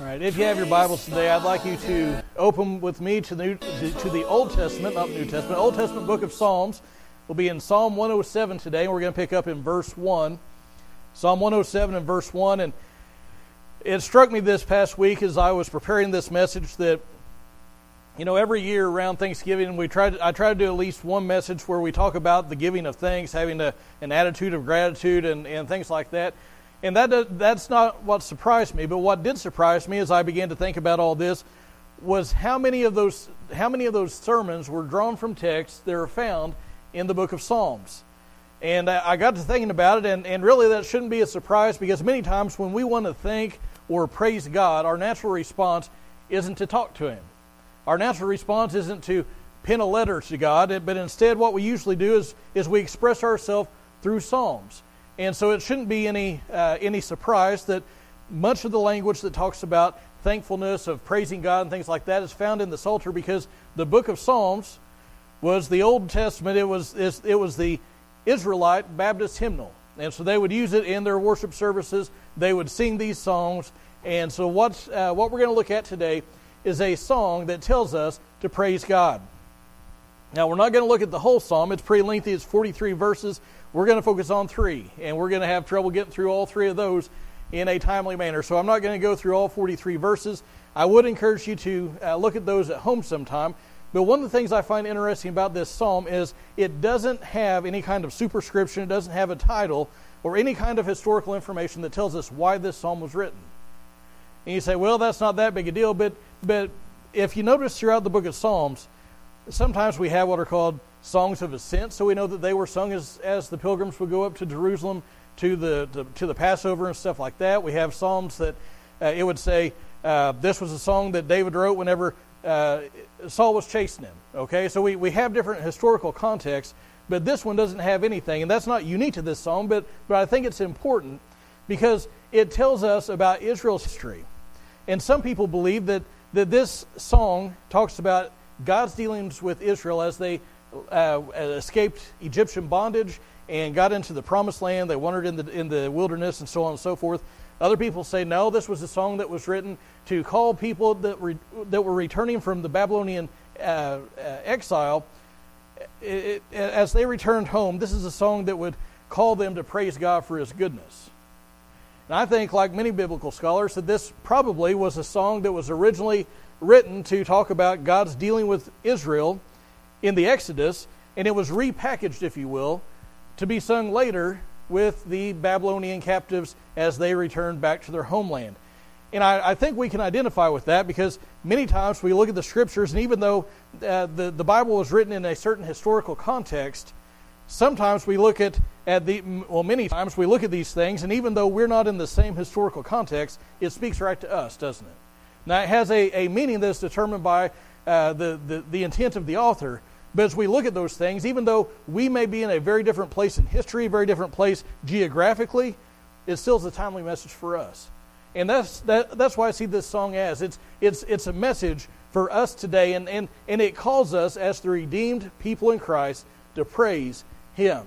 All right, if you have your Bibles today, I'd like you to open with me to the, to the Old Testament, not New Testament, Old Testament book of Psalms. We'll be in Psalm 107 today, and we're going to pick up in verse 1. Psalm 107 and verse 1. And it struck me this past week as I was preparing this message that, you know, every year around Thanksgiving, we try to, I try to do at least one message where we talk about the giving of thanks, having a, an attitude of gratitude, and, and things like that. And that, that's not what surprised me, but what did surprise me as I began to think about all this was how many of those, how many of those sermons were drawn from texts that are found in the book of Psalms. And I got to thinking about it, and, and really that shouldn't be a surprise because many times when we want to thank or praise God, our natural response isn't to talk to Him. Our natural response isn't to pen a letter to God, but instead what we usually do is, is we express ourselves through Psalms. And so it shouldn't be any, uh, any surprise that much of the language that talks about thankfulness, of praising God, and things like that is found in the Psalter because the book of Psalms was the Old Testament. It was, it was the Israelite Baptist hymnal. And so they would use it in their worship services. They would sing these songs. And so what's, uh, what we're going to look at today is a song that tells us to praise God. Now, we're not going to look at the whole psalm. It's pretty lengthy. It's 43 verses. We're going to focus on three, and we're going to have trouble getting through all three of those in a timely manner. So I'm not going to go through all 43 verses. I would encourage you to uh, look at those at home sometime. But one of the things I find interesting about this psalm is it doesn't have any kind of superscription, it doesn't have a title, or any kind of historical information that tells us why this psalm was written. And you say, well, that's not that big a deal, but, but if you notice throughout the book of Psalms, sometimes we have what are called songs of ascent. So we know that they were sung as, as the pilgrims would go up to Jerusalem to the, to, to the Passover and stuff like that. We have psalms that uh, it would say uh, this was a song that David wrote whenever uh, Saul was chasing him. Okay, so we, we have different historical contexts, but this one doesn't have anything, and that's not unique to this song, but, but I think it's important because it tells us about Israel's history. And some people believe that, that this song talks about God's dealings with Israel as they uh, escaped Egyptian bondage and got into the promised land. They wandered in the, in the wilderness and so on and so forth. Other people say, no, this was a song that was written to call people that, re, that were returning from the Babylonian uh, uh, exile. It, it, as they returned home, this is a song that would call them to praise God for his goodness. And I think, like many biblical scholars, that this probably was a song that was originally written to talk about God's dealing with Israel in the Exodus, and it was repackaged, if you will, to be sung later with the Babylonian captives as they returned back to their homeland. And I, I, think we can identify with that because many times we look at the scriptures, and even though uh, the, the Bible was written in a certain historical context, sometimes we look at, at the, well, many times we look at these things, and even though we're not in the same historical context, it speaks right to us, doesn't it? Now, it has a, a meaning that's determined by uh, the, the, the intent of the author, but as we look at those things, even though we may be in a very different place in history, very different place geographically, it still is a timely message for us. And that's, that, that's why I see this song as. It's, it's, it's a message for us today, and, and, and it calls us, as the redeemed people in Christ, to praise Him.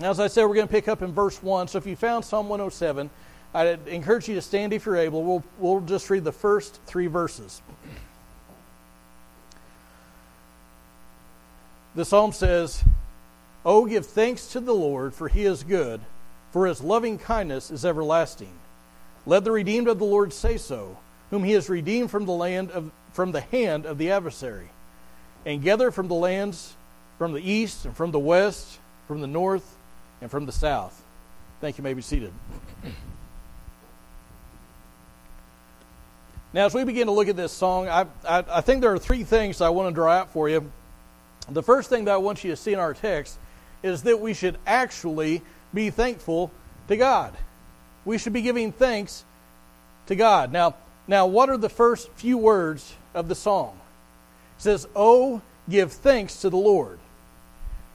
Now, as I said, we're going to pick up in verse 1. So if you found Psalm 107, I'd encourage you to stand if you're able. We'll, we'll just read the first three verses. The psalm says, Oh, give thanks to the Lord, for he is good, for his loving kindness is everlasting. Let the redeemed of the Lord say so, whom he has redeemed from the land of from the hand of the adversary, and gather from the lands from the east and from the west, from the north and from the south. Thank you. you may be seated. Now, as we begin to look at this song, I, I, I think there are three things I want to draw out for you the first thing that I want you to see in our text is that we should actually be thankful to God. We should be giving thanks to God. Now, now what are the first few words of the song? It says, Oh, give thanks to the Lord.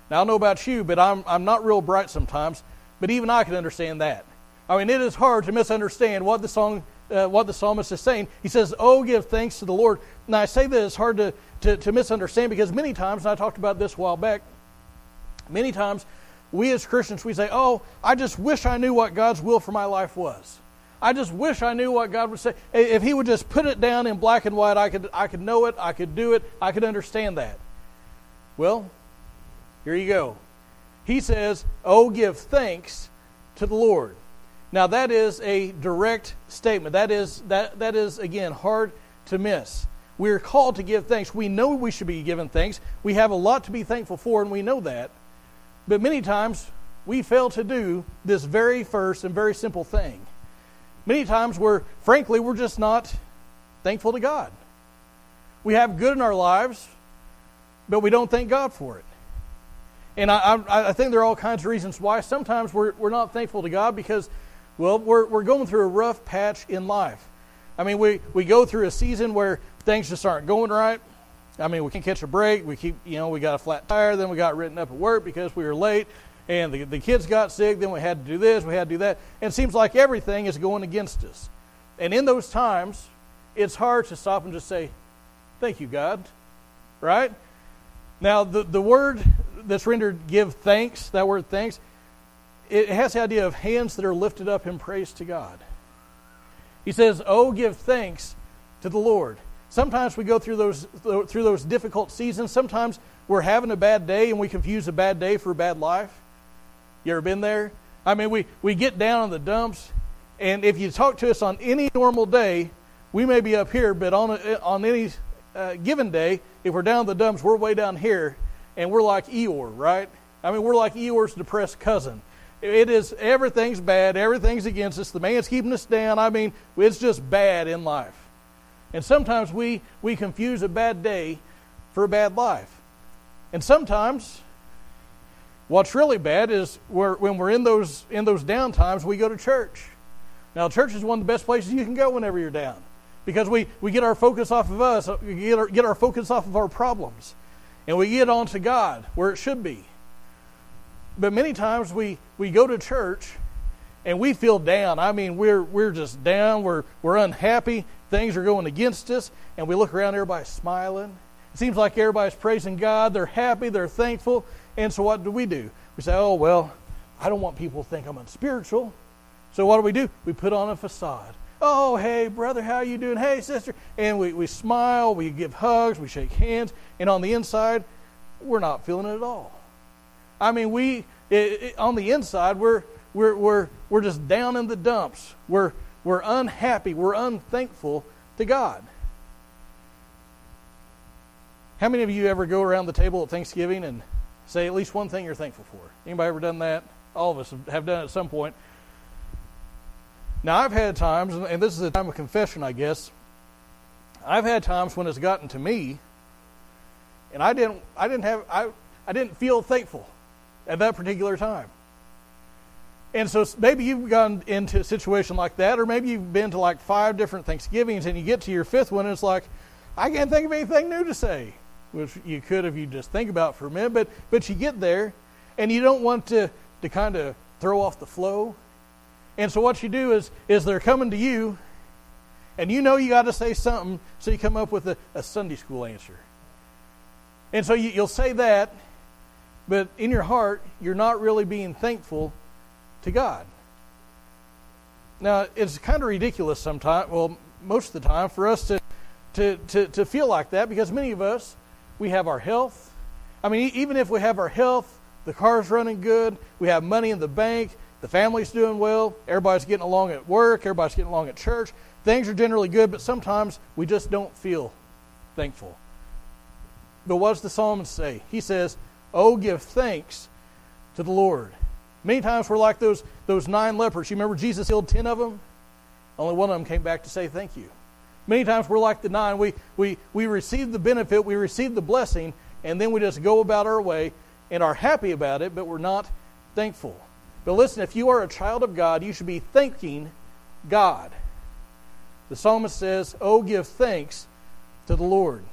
Now, I don't know about you, but I'm, I'm not real bright sometimes, but even I can understand that. I mean, it is hard to misunderstand what the song, uh, what the psalmist is saying. He says, "Oh, give thanks to the Lord." Now, I say that it's hard to, to, to misunderstand because many times, and I talked about this a while back. Many times, we as Christians we say, "Oh, I just wish I knew what God's will for my life was. I just wish I knew what God would say. If He would just put it down in black and white, I could, I could know it, I could do it, I could understand that. Well, here you go. He says, Oh, give thanks to the Lord. Now, that is a direct statement. That is, that, that is again, hard to miss. We're called to give thanks. We know we should be given thanks. We have a lot to be thankful for, and we know that. But many times, we fail to do this very first and very simple thing. Many times, we're, frankly, we're just not thankful to God. We have good in our lives, but we don't thank God for it. And I, I, I think there are all kinds of reasons why. Sometimes we're, we're not thankful to God because, well, we're, we're going through a rough patch in life. I mean, we, we go through a season where things just aren't going right. I mean, we can't catch a break. We keep, you know, we got a flat tire. Then we got written up at work because we were late. And the, the kids got sick. Then we had to do this. We had to do that. And it seems like everything is going against us. And in those times, it's hard to stop and just say, Thank you, God. Right? Now, the, the word that's rendered give thanks, that word thanks, it has the idea of hands that are lifted up in praise to God. He says, Oh, give thanks to the Lord. Sometimes we go through those, through those difficult seasons. Sometimes we're having a bad day and we confuse a bad day for a bad life. You ever been there? I mean, we, we get down in the dumps, and if you talk to us on any normal day, we may be up here, but on, a, on any uh, given day, if we're down in the dumps, we're way down here, and we're like Eeyore, right? I mean, we're like Eeyore's depressed cousin. It is everything's bad, everything's against us. The man's keeping us down. I mean, it's just bad in life. And sometimes we, we confuse a bad day for a bad life. And sometimes what's really bad is we're, when we're in those, in those down times, we go to church. Now, church is one of the best places you can go whenever you're down because we, we get our focus off of us, we get our, get our focus off of our problems, and we get on to God where it should be. But many times we, we go to church and we feel down. I mean, we're, we're just down, we're, we're unhappy, things are going against us, and we look around, everybody's smiling. It seems like everybody's praising God, they're happy, they're thankful. And so what do we do? We say, oh, well, I don't want people to think I'm unspiritual. So what do we do? We put on a facade. Oh, hey, brother, how you doing? Hey, sister. And we, we smile, we give hugs, we shake hands, and on the inside, we're not feeling it at all. I mean, we, it, it, on the inside, we're, we're, we're, we're just down in the dumps. We're, we're unhappy. We're unthankful to God. How many of you ever go around the table at Thanksgiving and say at least one thing you're thankful for? Anybody ever done that? All of us have done it at some point. Now, I've had times, and this is a time of confession, I guess. I've had times when it's gotten to me, and I didn't, I didn't have, I, I didn't feel thankful at that particular time. And so maybe you've gone into a situation like that, or maybe you've been to like five different Thanksgivings and you get to your fifth one and it's like, I can't think of anything new to say, which you could if you just think about for a minute, but, but you get there and you don't want to, to kind of throw off the flow. And so what you do is, is they're coming to you and you know you got to say something, so you come up with a, a Sunday school answer. And so you, you'll say that, but in your heart, you're not really being thankful to God. Now, it's kind of ridiculous sometimes, well, most of the time, for us to, to, to, to feel like that because many of us, we have our health. I mean, even if we have our health, the car's running good, we have money in the bank, the family's doing well, everybody's getting along at work, everybody's getting along at church, things are generally good, but sometimes we just don't feel thankful. But what does the psalmist say? He says, Oh, give thanks to the Lord Many times we're like those, those nine lepers. You remember Jesus healed ten of them? Only one of them came back to say thank you. Many times we're like the nine. We, we, we receive the benefit, we receive the blessing, and then we just go about our way and are happy about it, but we're not thankful. But listen, if you are a child of God, you should be thanking God. The psalmist says, Oh, give thanks to the Lord.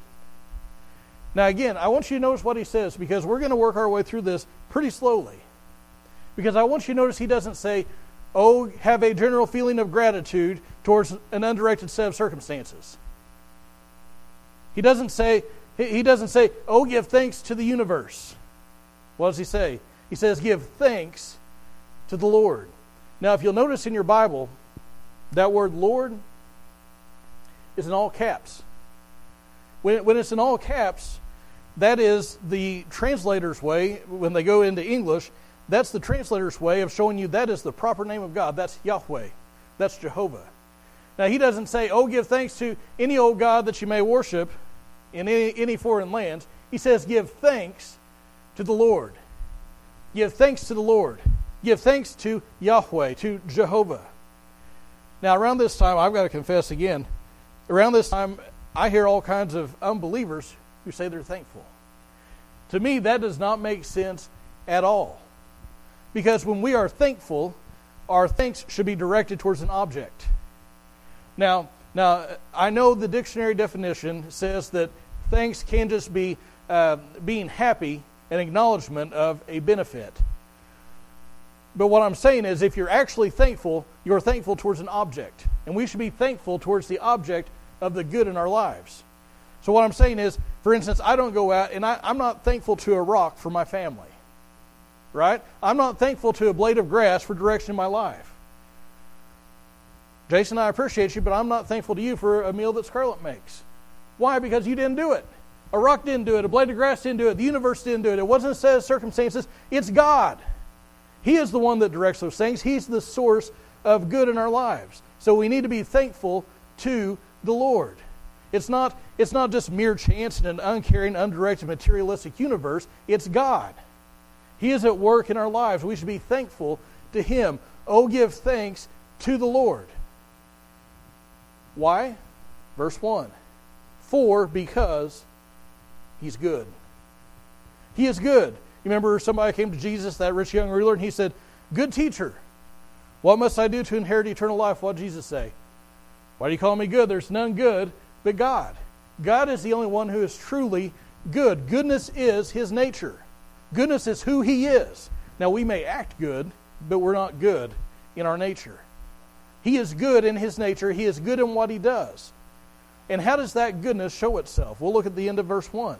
Now, again, I want you to notice what he says because we're going to work our way through this pretty slowly. Because I want you to notice he doesn't say, oh, have a general feeling of gratitude towards an undirected set of circumstances. He doesn't say, he doesn't say, oh, give thanks to the universe. What does he say? He says, give thanks to the Lord. Now, if you'll notice in your Bible, that word Lord is in all caps. When, when it's in all caps, that is the translator's way, when they go into English, that's the translator's way of showing you that is the proper name of God. That's Yahweh. That's Jehovah. Now, he doesn't say, oh, give thanks to any old God that you may worship in any, any foreign lands. He says, give thanks to the Lord. Give thanks to the Lord. Give thanks to Yahweh, to Jehovah. Now, around this time, I've got to confess again, around this time, I hear all kinds of unbelievers who say they're thankful. To me, that does not make sense at all. Because when we are thankful, our thanks should be directed towards an object. Now, now I know the dictionary definition says that thanks can just be uh, being happy, and acknowledgement of a benefit. But what I'm saying is, if you're actually thankful, you're thankful towards an object. And we should be thankful towards the object of the good in our lives. So, what I'm saying is, for instance, I don't go out and I, I'm not thankful to a rock for my family. Right? I'm not thankful to a blade of grass for direction in my life. Jason, I appreciate you, but I'm not thankful to you for a meal that Scarlett makes. Why? Because you didn't do it. A rock didn't do it. A blade of grass didn't do it. The universe didn't do it. It wasn't a set of circumstances. It's God. He is the one that directs those things. He's the source of good in our lives. So we need to be thankful to the Lord. It's not, it's not just mere chance in an uncaring, undirected, materialistic universe. It's God. He is at work in our lives. We should be thankful to Him. Oh, give thanks to the Lord. Why? Verse 1 For because He's good. He is good. You remember somebody came to Jesus, that rich young ruler, and he said, Good teacher, what must I do to inherit eternal life? What did Jesus say? Why do you call me good? There's none good but God. God is the only one who is truly good. Goodness is his nature. Goodness is who he is. Now, we may act good, but we're not good in our nature. He is good in his nature, he is good in what he does. And how does that goodness show itself? We'll look at the end of verse 1.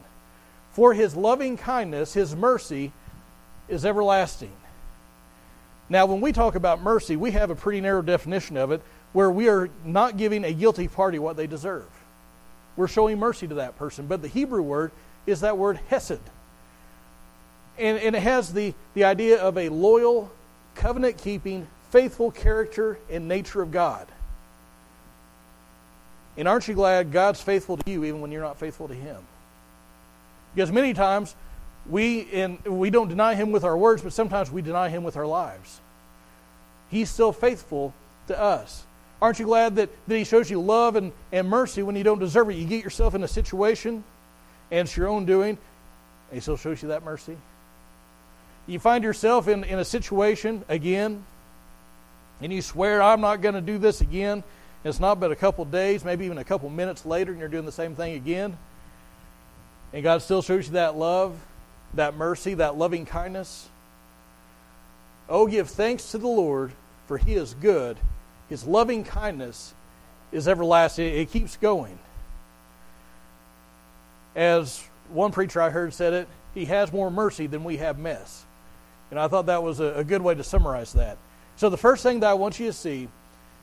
For his loving kindness, his mercy, is everlasting. Now, when we talk about mercy, we have a pretty narrow definition of it where we are not giving a guilty party what they deserve. We're showing mercy to that person. But the Hebrew word is that word hesed. And, and it has the, the idea of a loyal, covenant keeping, faithful character and nature of God. And aren't you glad God's faithful to you even when you're not faithful to Him? Because many times we, in, we don't deny Him with our words, but sometimes we deny Him with our lives. He's still faithful to us. Aren't you glad that, that He shows you love and, and mercy when you don't deserve it? You get yourself in a situation, and it's your own doing, and He still shows you that mercy. You find yourself in, in a situation again, and you swear, I'm not going to do this again. It's not but a couple days, maybe even a couple minutes later, and you're doing the same thing again. And God still shows you that love, that mercy, that loving kindness. Oh, give thanks to the Lord, for He is good. His loving kindness is everlasting. It keeps going. As one preacher I heard said it, He has more mercy than we have mess. And I thought that was a, good way to summarize that. So, the first thing that I want you to see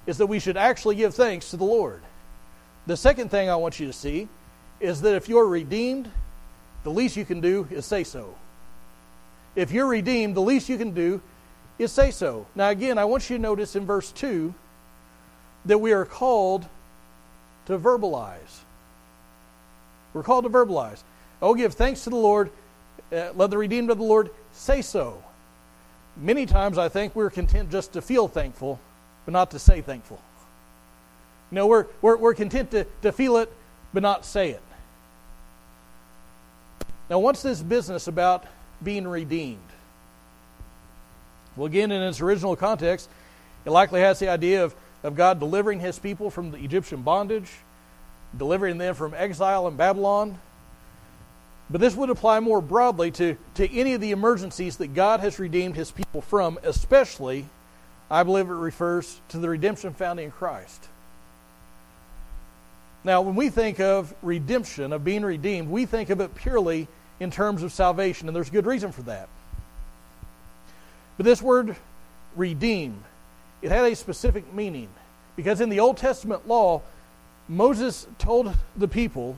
is that we should actually give thanks to the Lord. The second thing I want you to see is that if you're redeemed, the least you can do is say so. If you're redeemed, the least you can do is say so. Now, again, I want you to notice in verse 2 that we are called to verbalize. We're called to verbalize. Oh, give thanks to the Lord. Uh, let the redeemed of the Lord say so. Many times I think we're content just to feel thankful, but not to say thankful. You know, we're, we're, we're content to, to feel it, but not say it. Now, what's this business about being redeemed? Well, again, in its original context, it likely has the idea of, of God delivering his people from the Egyptian bondage, delivering them from exile in Babylon. But this would apply more broadly to, to any of the emergencies that God has redeemed his people from, especially, I believe it refers to the redemption found in Christ. Now, when we think of redemption, of being redeemed, we think of it purely in terms of salvation, and there's good reason for that. But this word redeem, it had a specific meaning. Because in the Old Testament law, Moses told the people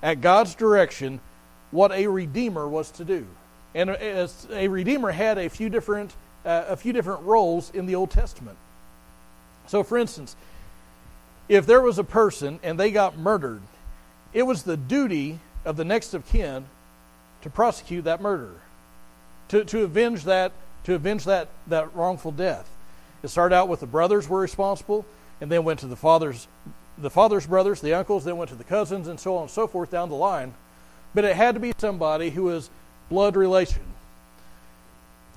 at God's direction what a redeemer was to do. And a redeemer had a few different uh, a few different roles in the Old Testament. So for instance, if there was a person and they got murdered, it was the duty of the next of kin to prosecute that murder, to, to avenge that to avenge that, that wrongful death. It started out with the brothers were responsible, and then went to the father's the father's brothers, the uncles, then went to the cousins, and so on and so forth down the line. But it had to be somebody who was blood relation.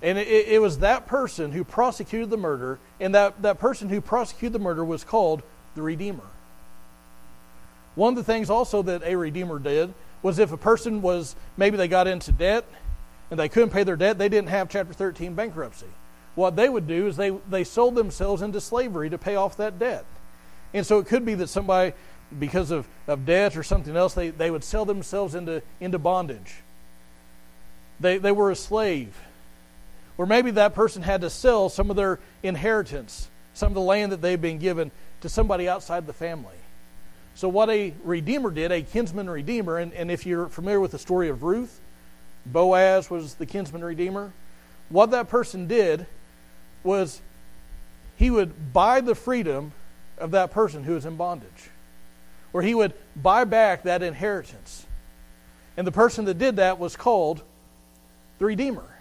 And it, it, was that person who prosecuted the murder, and that, that person who prosecuted the murder was called the Redeemer. One of the things also that a Redeemer did was if a person was, maybe they got into debt and they couldn't pay their debt, they didn't have Chapter 13 bankruptcy. What they would do is they, they sold themselves into slavery to pay off that debt. And so it could be that somebody, because of, of debt or something else, they, they would sell themselves into, into bondage. They, they were a slave. Or maybe that person had to sell some of their inheritance, some of the land that they'd been given to somebody outside the family. So, what a redeemer did, a kinsman redeemer, and, and if you're familiar with the story of Ruth, Boaz was the kinsman redeemer. What that person did was he would buy the freedom of that person who was in bondage, or he would buy back that inheritance. And the person that did that was called the Redeemer.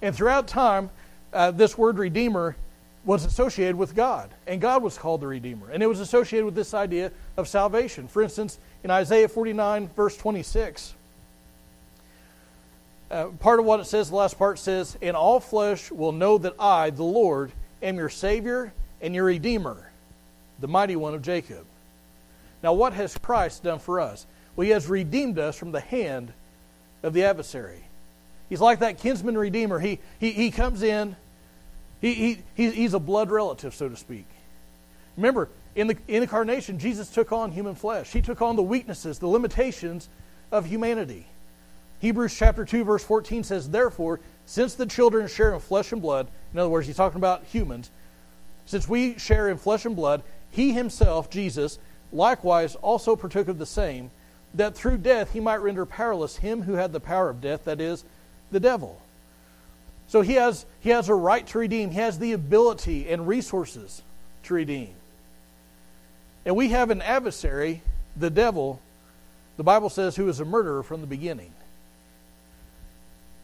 And throughout time, uh, this word Redeemer was associated with God, and God was called the Redeemer. And it was associated with this idea of salvation. For instance, in Isaiah 49, verse 26, uh, part of what it says, the last part says, And all flesh will know that I, the Lord, am your Savior and your Redeemer, the mighty one of Jacob. Now, what has Christ done for us? Well, He has redeemed us from the hand of the adversary. He's like that kinsman redeemer. He, he, he comes in, he, he, he's a blood relative, so to speak. Remember, in the incarnation, Jesus took on human flesh. He took on the weaknesses, the limitations of humanity. Hebrews chapter 2 verse 14 says, "Therefore, since the children share in flesh and blood, in other words, he's talking about humans, since we share in flesh and blood, he himself, Jesus, likewise also partook of the same, that through death he might render powerless him who had the power of death, that is, the devil." So he has he has a right to redeem. He has the ability and resources to redeem. And we have an adversary, the devil, the Bible says, who is a murderer from the beginning.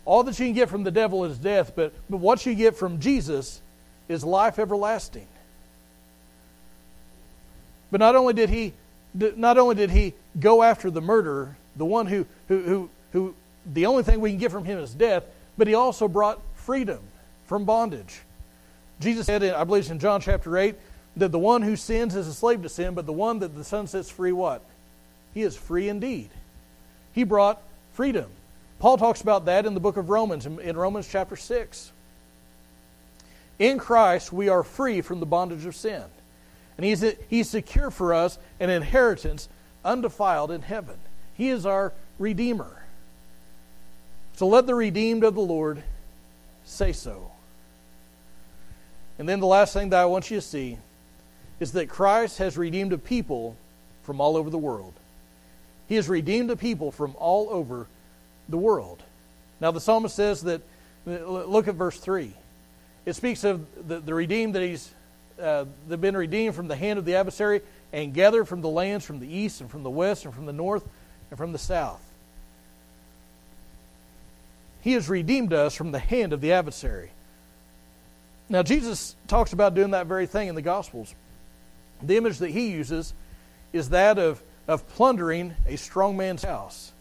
All that you can get from the devil is death, but, but what you get from Jesus is life everlasting. But not only did he not only did he go after the murderer, the one who, who, who, who the only thing we can get from him is death, but he also brought freedom from bondage. Jesus said, I believe it's in John chapter 8, that the one who sins is a slave to sin, but the one that the Son sets free, what? He is free indeed. He brought freedom. Paul talks about that in the book of Romans, in Romans chapter 6. In Christ, we are free from the bondage of sin. And he's, he's secure for us an inheritance undefiled in heaven. He is our Redeemer. So let the redeemed of the Lord say so. And then the last thing that I want you to see is that Christ has redeemed a people from all over the world. He has redeemed a people from all over the world. Now, the psalmist says that, look at verse 3. It speaks of the, the redeemed that he's uh, been redeemed from the hand of the adversary and gathered from the lands from the east and from the west and from the north and from the south. He has redeemed us from the hand of the adversary. Now, Jesus talks about doing that very thing in the Gospels. The image that he uses is that of, of plundering a strong man's house.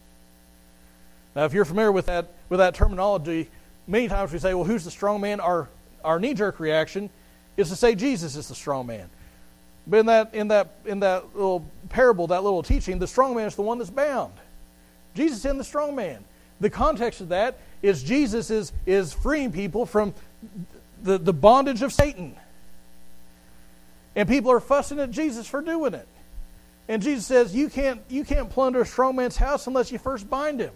Now, if you're familiar with that, with that terminology, many times we say, well, who's the strong man? Our, our knee jerk reaction is to say Jesus is the strong man. But in that, in, that, in that little parable, that little teaching, the strong man is the one that's bound. Jesus is the strong man. The context of that is Jesus is, is freeing people from the, the bondage of Satan. And people are fussing at Jesus for doing it. And Jesus says, you can't, you can't plunder a strong man's house unless you first bind him.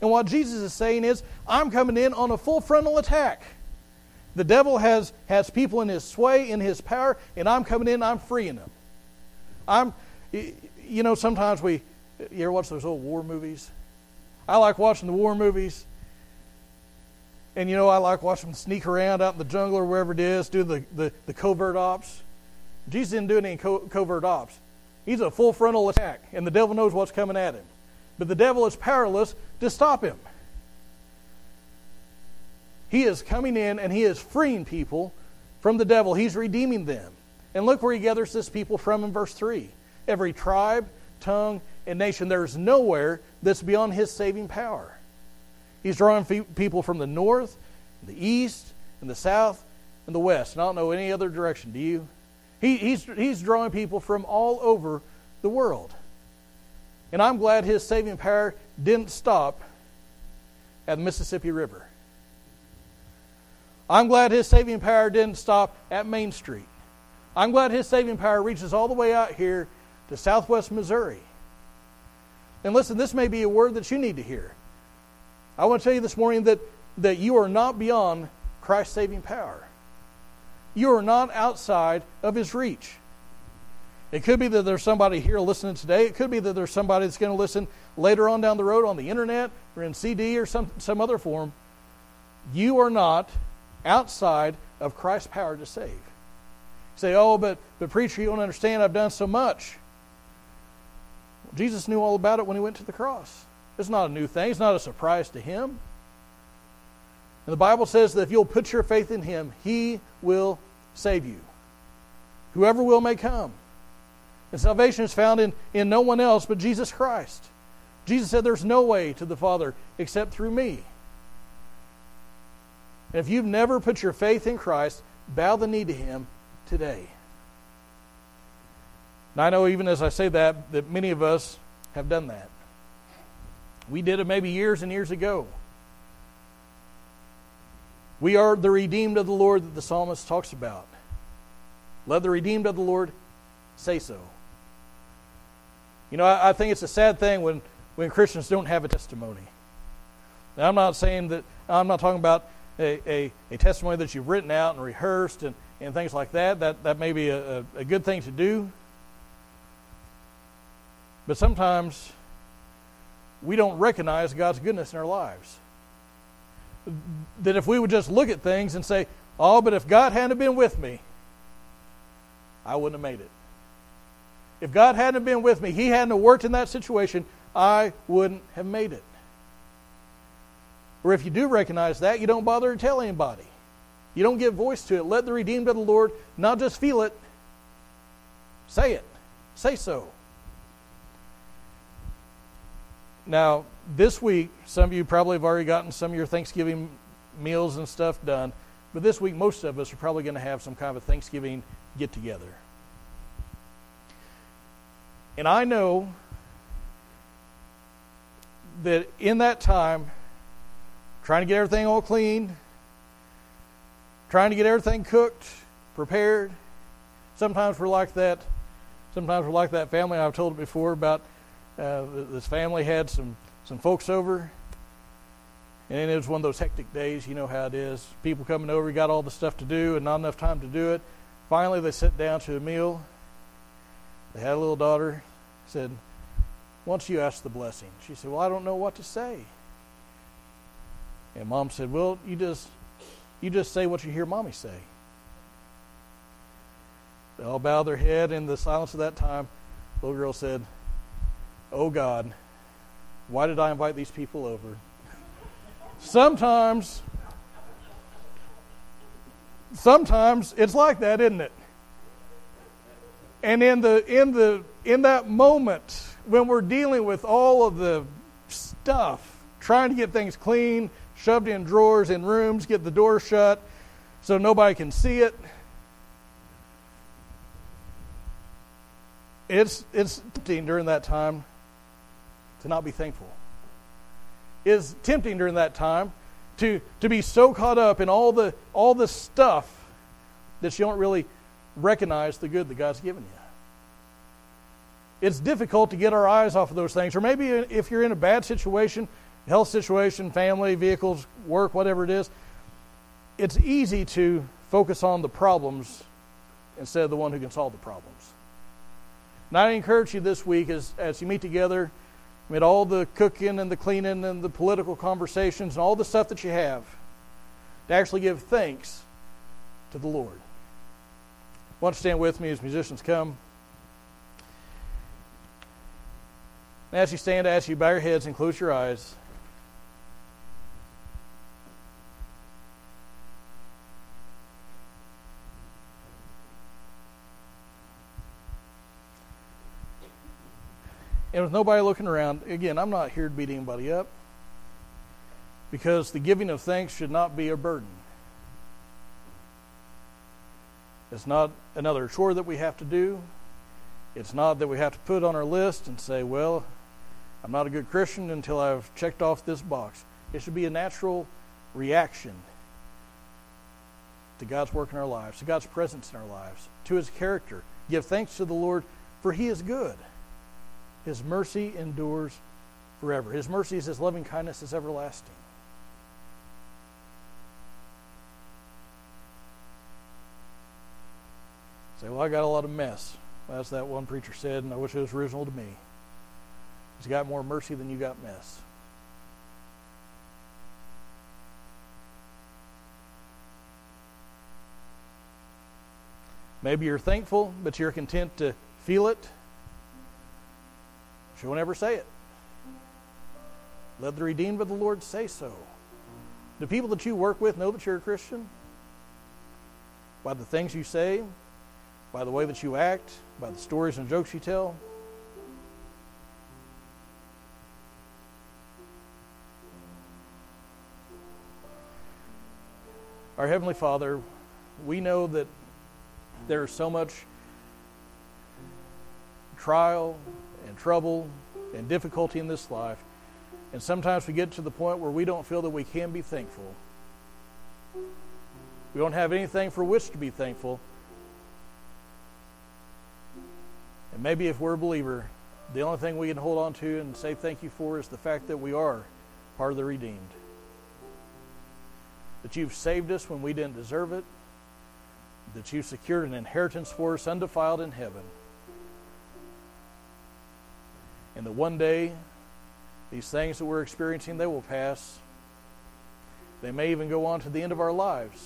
And what Jesus is saying is, I'm coming in on a full frontal attack. The devil has, has people in his sway, in his power, and I'm coming in, I'm freeing them. I'm, you know, sometimes we, you ever watch those old war movies? I like watching the war movies. And, you know, I like watching them sneak around out in the jungle or wherever it is, do the, the, the covert ops. Jesus didn't do any co- covert ops. He's a full frontal attack, and the devil knows what's coming at him. But the devil is powerless to stop him. He is coming in and he is freeing people from the devil. He's redeeming them. And look where he gathers this people from in verse 3. Every tribe, tongue, and nation. There's nowhere that's beyond his saving power. He's drawing people from the north, the east, and the south, and the west. And I don't know any other direction. Do you? He, he's, he's drawing people from all over the world. And I'm glad his saving power didn't stop at the Mississippi River. I'm glad his saving power didn't stop at Main Street. I'm glad his saving power reaches all the way out here to southwest Missouri. And listen, this may be a word that you need to hear. I want to tell you this morning that, that you are not beyond Christ's saving power. You are not outside of his reach. It could be that there's somebody here listening today. It could be that there's somebody that's going to listen later on down the road on the internet or in CD or some, some other form. You are not outside of Christ's power to save. You say, oh, but, but preacher, you don't understand. I've done so much. Jesus knew all about it when he went to the cross. It's not a new thing, it's not a surprise to him. And the Bible says that if you'll put your faith in him, he will save you. Whoever will may come. And salvation is found in, in no one else but Jesus Christ. Jesus said, There's no way to the Father except through me. And if you've never put your faith in Christ, bow the knee to Him today. And I know, even as I say that, that many of us have done that. We did it maybe years and years ago. We are the redeemed of the Lord that the psalmist talks about. Let the redeemed of the Lord say so. You know, I, I think it's a sad thing when, when Christians don't have a testimony. Now, I'm not saying that, I'm not talking about a, a, a, testimony that you've written out and rehearsed and, and things like that. That, that may be a, a good thing to do. But sometimes we don't recognize God's goodness in our lives. That if we would just look at things and say, oh, but if God hadn't been with me, I wouldn't have made it. If God hadn't been with me, He hadn't worked in that situation, I wouldn't have made it. Or if you do recognize that, you don't bother to tell anybody. You don't give voice to it. Let the redeemed of the Lord not just feel it, say it. Say so. Now, this week, some of you probably have already gotten some of your Thanksgiving meals and stuff done, but this week, most of us are probably going to have some kind of a Thanksgiving get together. And I know that in that time, trying to get everything all clean, trying to get everything cooked, prepared. Sometimes we're like that. Sometimes we're like that family. I've told it before about uh, this family had some some folks over, and it was one of those hectic days. You know how it is. People coming over, you got all the stuff to do, and not enough time to do it. Finally, they sit down to a meal. They had a little daughter. Said, "Once you ask the blessing." She said, "Well, I don't know what to say." And mom said, "Well, you just you just say what you hear mommy say." They all bowed their head in the silence of that time. The little girl said, "Oh God, why did I invite these people over?" Sometimes sometimes it's like that, isn't it? And in the in the in that moment when we're dealing with all of the stuff, trying to get things clean, shoved in drawers in rooms, get the door shut so nobody can see it. It's it's tempting during that time to not be thankful. It's tempting during that time to, to be so caught up in all the all the stuff that you don't really recognize the good that God's given you. It's difficult to get our eyes off of those things. Or maybe if you're in a bad situation, health situation, family, vehicles, work, whatever it is, it's easy to focus on the problems instead of the one who can solve the problems. And I encourage you this week as, as you meet together, amid all the cooking and the cleaning and the political conversations and all the stuff that you have, to actually give thanks to the Lord. You stand with me as musicians come? And as you stand, I ask you bow your heads and close your eyes. And with nobody looking around, again, I'm not here to beat anybody up because the giving of thanks should not be a burden. It's not another chore that we have to do. It's not that we have to put on our list and say, well, I'm not a good Christian until I've checked off this box. It should be a natural reaction to God's work in our lives, to God's presence in our lives, to His character. Give thanks to the Lord, for He is good. His mercy endures forever. His mercy is His loving kindness is everlasting. Say, well, I got a lot of mess. That's that one preacher said, and I wish it was original to me. He's got more mercy than you got mess. Maybe you're thankful, but you're content to feel it. She won't ever say it. Let the redeemed of the Lord say so. Do people that you work with know that you're a Christian? By the things you say, by the way that you act, by the stories and jokes you tell? Our Heavenly Father, we know that there is so much trial and trouble and difficulty in this life. And sometimes we get to the point where we don't feel that we can be thankful. We don't have anything for which to be thankful. And maybe if we're a believer, the only thing we can hold on to and say thank you for is the fact that we are part of the redeemed that you've saved us when we didn't deserve it, that you've secured an inheritance for us undefiled in heaven. And that one day, these things that we're experiencing, they will pass. They may even go on to the end of our lives.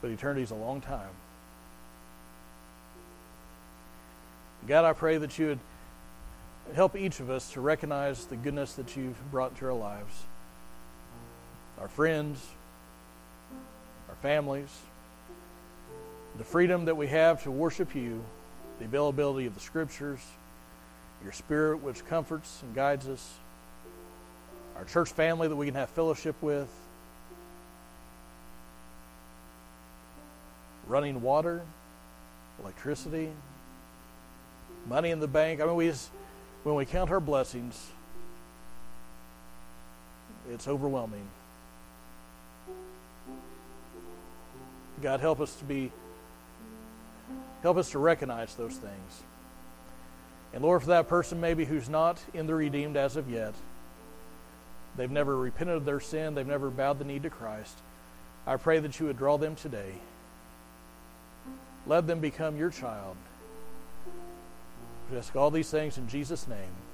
But eternity is a long time. God, I pray that you would help each of us to recognize the goodness that you've brought to our lives our friends, our families, the freedom that we have to worship you, the availability of the scriptures, your spirit which comforts and guides us, our church family that we can have fellowship with, running water, electricity, money in the bank. I mean, we just, when we count our blessings, it's overwhelming. God, help us to be, help us to recognize those things. And Lord, for that person maybe who's not in the redeemed as of yet, they've never repented of their sin, they've never bowed the knee to Christ, I pray that you would draw them today. Let them become your child. Just all these things in Jesus' name.